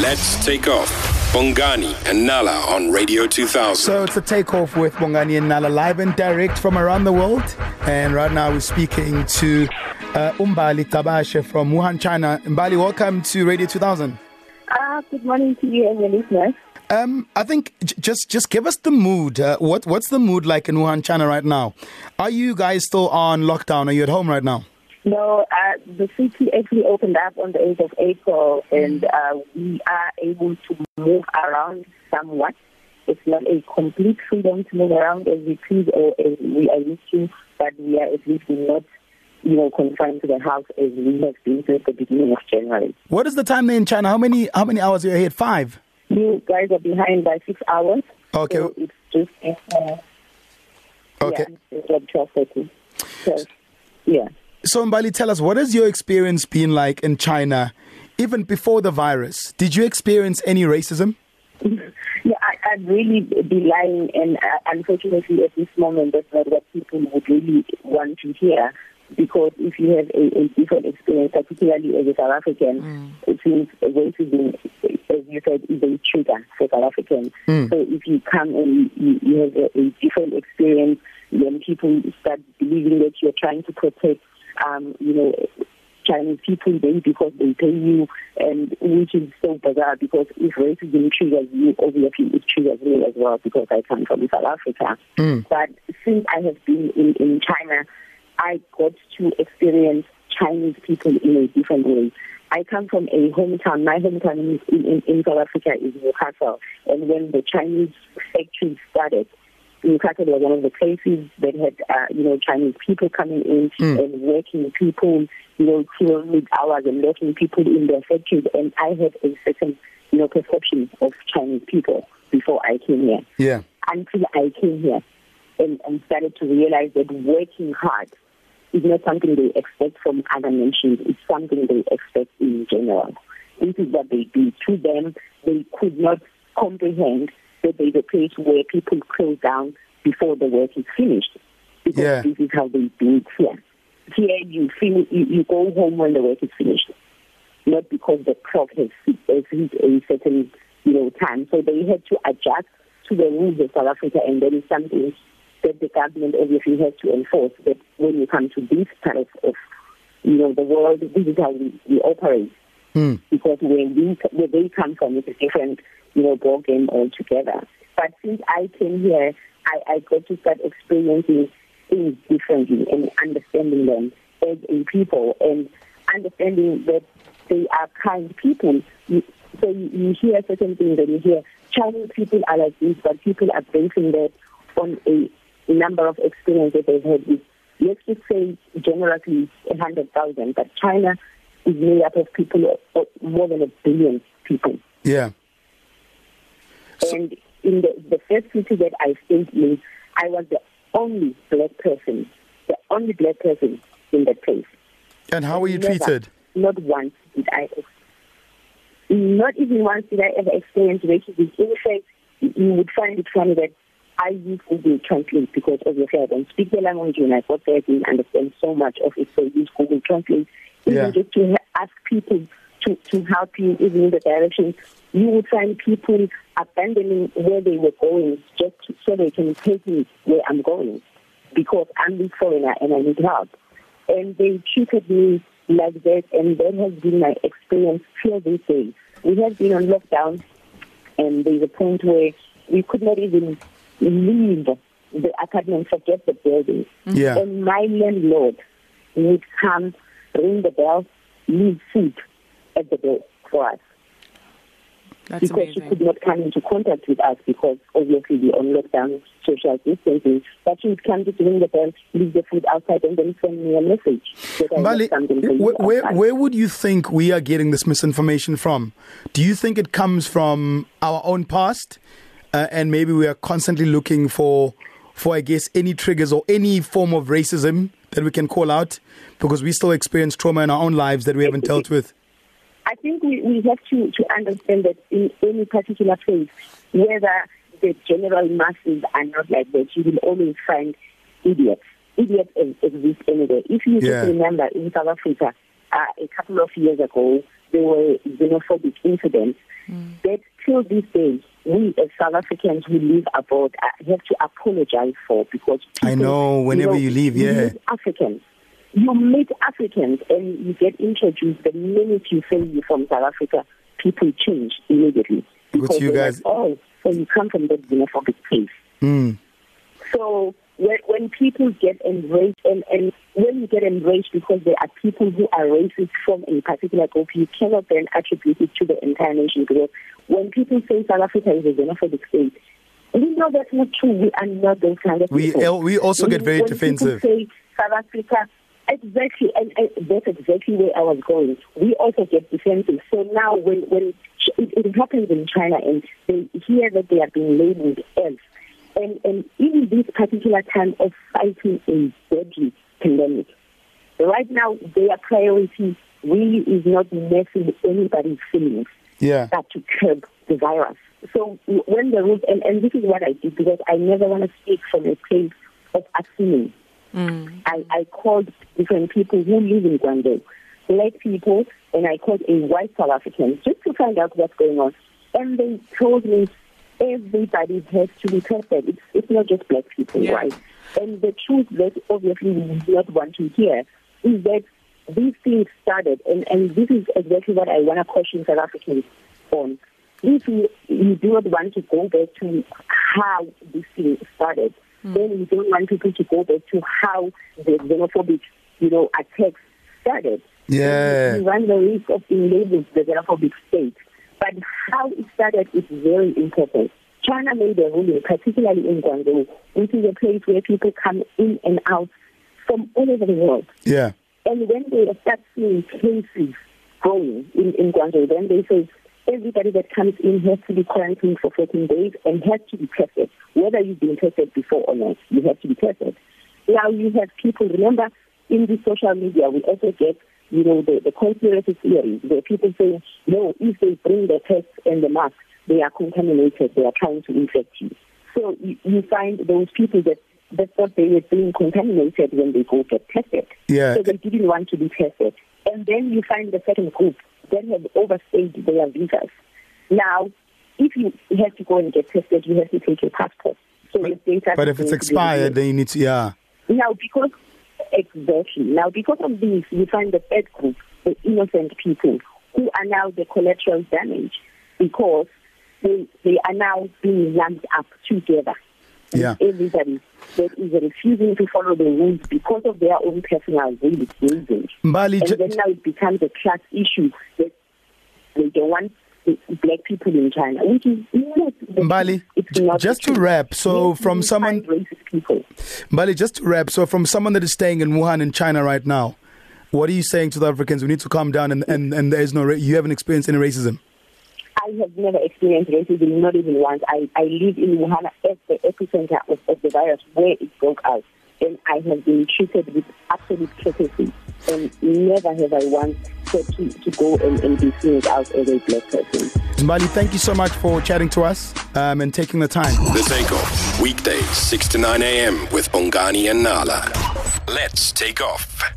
Let's take off. Bongani and Nala on Radio 2000. So it's a takeoff with Bongani and Nala live and direct from around the world. And right now we're speaking to uh, Umbali Gcabashe from Wuhan, China. Umbali, welcome to Radio 2000. Uh, good morning to you and your listeners. Um, I think j- just just give us the mood. Uh, what what's the mood like in Wuhan, China right now? Are you guys still on lockdown? Are you at home right now? No, uh, the city actually opened up on the 8th of April, and uh, we are able to move around somewhat. It's not a complete freedom to move around as we please or as we are used to, but we are at least not, you know, confined to the house as we have been since the beginning of January. What is the time there in China? How many how many hours are you ahead? Five. You guys are behind by six hours. Okay. So it's just uh, Okay. Yeah, it's like twelve thirty. So, yeah. So Mbali, tell us what has your experience been like in China, even before the virus? Did you experience any racism? Yeah, I, I'd really be lying, and uh, unfortunately, at this moment, that's not what people would really want to hear. Because if you have a, a different experience, particularly as a South African, mm. it seems racism, as you said, is a trigger for South Africans. Mm. So if you come and you, you have a, a different experience, then people start believing that you're trying to protect, um, you know, Chinese people maybe because they pay you, and which is so bizarre because if racism triggers you, obviously it triggers me as well because I come from South Africa. Mm. But since I have been in, in China, I got to experience Chinese people in a different way. I come from a hometown. My hometown in, in, in South Africa is Newcastle. And when the Chinese factory started, Newcastle was one of the places that had, uh, you know, Chinese people coming in mm. and working people, you know, till mid hours and working people in their factories. And I had a certain, you know, perception of Chinese people before I came here. Yeah. Until I came here and, and started to realize that working hard is not something they expect from other nations. It's something they expect in general. This is what they do. To them, they could not comprehend that there's a place where people close down before the work is finished. Because yeah. this is how they do it here. Here, you, finish, you, you go home when the work is finished, not because the clock has, has hit a certain you know, time. So they had to adjust to the rules of South Africa, and that is something that the government obviously has to enforce that when you come to this part of, of you know, the world, this is how we, we operate. Mm. Because when, we, where they come from, it's a different, you know, ball game altogether. But since I came here, I, I got to start experiencing things differently and understanding them as a people and understanding that they are kind people. So you, you hear certain things and you hear Chinese people are like this, but people are basing that on a number of experiences they've had with, let's just say generously 100,000, but China is made up of people, of more than a billion people. Yeah. And in the, the first city that I stayed in, I was the only black person, the only black person in that place. And how were you Never, treated? Not once did I, not even once did I ever experience racism. In fact, you would find it funny that I use Google Translate because obviously I don't speak the language and I thought I didn't understand so much of it. So I use Google Translate even yeah. just to ask people to, to help you even in the direction. You would find people abandoning where they were going just so they can take me where I'm going because I'm the foreigner and I need help. And they treated me like that and that has been my experience till this day. We have been on lockdown and there's a point where we could not even leave the apartment, forget the building. Mm-hmm. Yeah. And my landlord would come, ring the bell, leave food at the door for us. That's because amazing. she could not come into contact with us because obviously we're on lockdown, social distancing. But she would come to ring the bell, leave the food outside, and then send me a message. Mbali, where, where, where would you think we are getting this misinformation from? Do you think it comes from our own past? uh, and maybe we are constantly looking for for I guess any triggers or any form of racism that we can call out because we still experience trauma in our own lives that we haven't dealt with. I think we, we have to, to understand that in any particular place, whether the general masses are not like that, you will always find idiots. Idiots exist anywhere. If you Yeah. just remember in South Africa, uh, a couple of years ago, there were xenophobic incidents, mm. that till this day, we as South Africans who live abroad uh, have to apologize for because people, I know whenever you, know, you leave, yeah, Africans. You meet Africans and you get introduced. The minute you say you're from South Africa, people change immediately. Because you guys, like, oh, so you come from that xenophobic place. Mm. So when, when people get embraced, and, and when you get embraced because there are people who are racist from a particular group, you cannot then attribute it to the entire nation. Because when people say South Africa is a xenophobic state, we know that's not true. We are not those kind of we, people. We also when, get very defensive. Say South Africa Exactly, and, and, that's exactly where I was going. We also get defensive. So now, when when it, it happens in China, and they hear that they are being labeled as and, and in this particular time of fighting a deadly pandemic, right now their priority really is not messing with anybody's feelings, yeah. but to curb the virus. So when the rules, and, and this is what I did because I never want to speak from a place of assuming. Mm. I, I called different people who live in Guangdong, black people, and I called a white South African just to find out what's going on. And they told me everybody has to be tested. It's, it's not just black people, yeah. right? And the truth that obviously we do not want to hear is that these things started, and, and this is exactly what I want to question South Africans on. If you, you do not want to go back to how this thing started, mm. then we don't want people to go back to how the xenophobic, you know, attacks started. Yeah. You run the risk of enabling the xenophobic state. But how it started is very important. China made a ruling, particularly in Guangdong, which is a place where people come in and out from all over the world. Yeah. And when they start seeing cases growing in, in Guangdong, then they say everybody that comes in has to be quarantined for 14 days and has to be tested. Whether you've been tested before or not, you have to be tested. Now you have people, remember, in the social media, we also get you know, the, the conspiracy theories where people say, no, if they bring the tests and the mask, they are contaminated, they are trying to infect you. So you, you find those people that that thought they were being contaminated when they go get tested. Yeah. So they didn't want to be tested. And then you find the second group that have overstayed their visas. Now, if you have to go and get tested, you have to take your passport. So but, but if it's expired, then you need to, yeah. Now, because Exactly. Now, because of this, you find the third group, the innocent people, who are now the collateral damage because they, they are now being lumped up together. Yeah. Everybody that is refusing to follow the rules because of their own personal reasons. Mbali, and then now it becomes a class issue that they don't want black people in China, which is not Mbali. just to wrap, so from someone. Mbali, just to wrap, so from someone that is staying in Wuhan in China right now, what are you saying to the Africans? We need to calm down, and and, and there is no you haven't experienced any racism. I have never experienced racism, not even once. I, I live in Wuhan at the epicenter of, of the virus where it broke out, and I have been treated with absolute courtesy, and never have I once to, to go and, and be seen out as a black person. Mbali, thank you so much for chatting to us um, and taking the time. The Takeoff, weekdays, 6 to 9 a.m. with Bongani and Nala. Let's take off.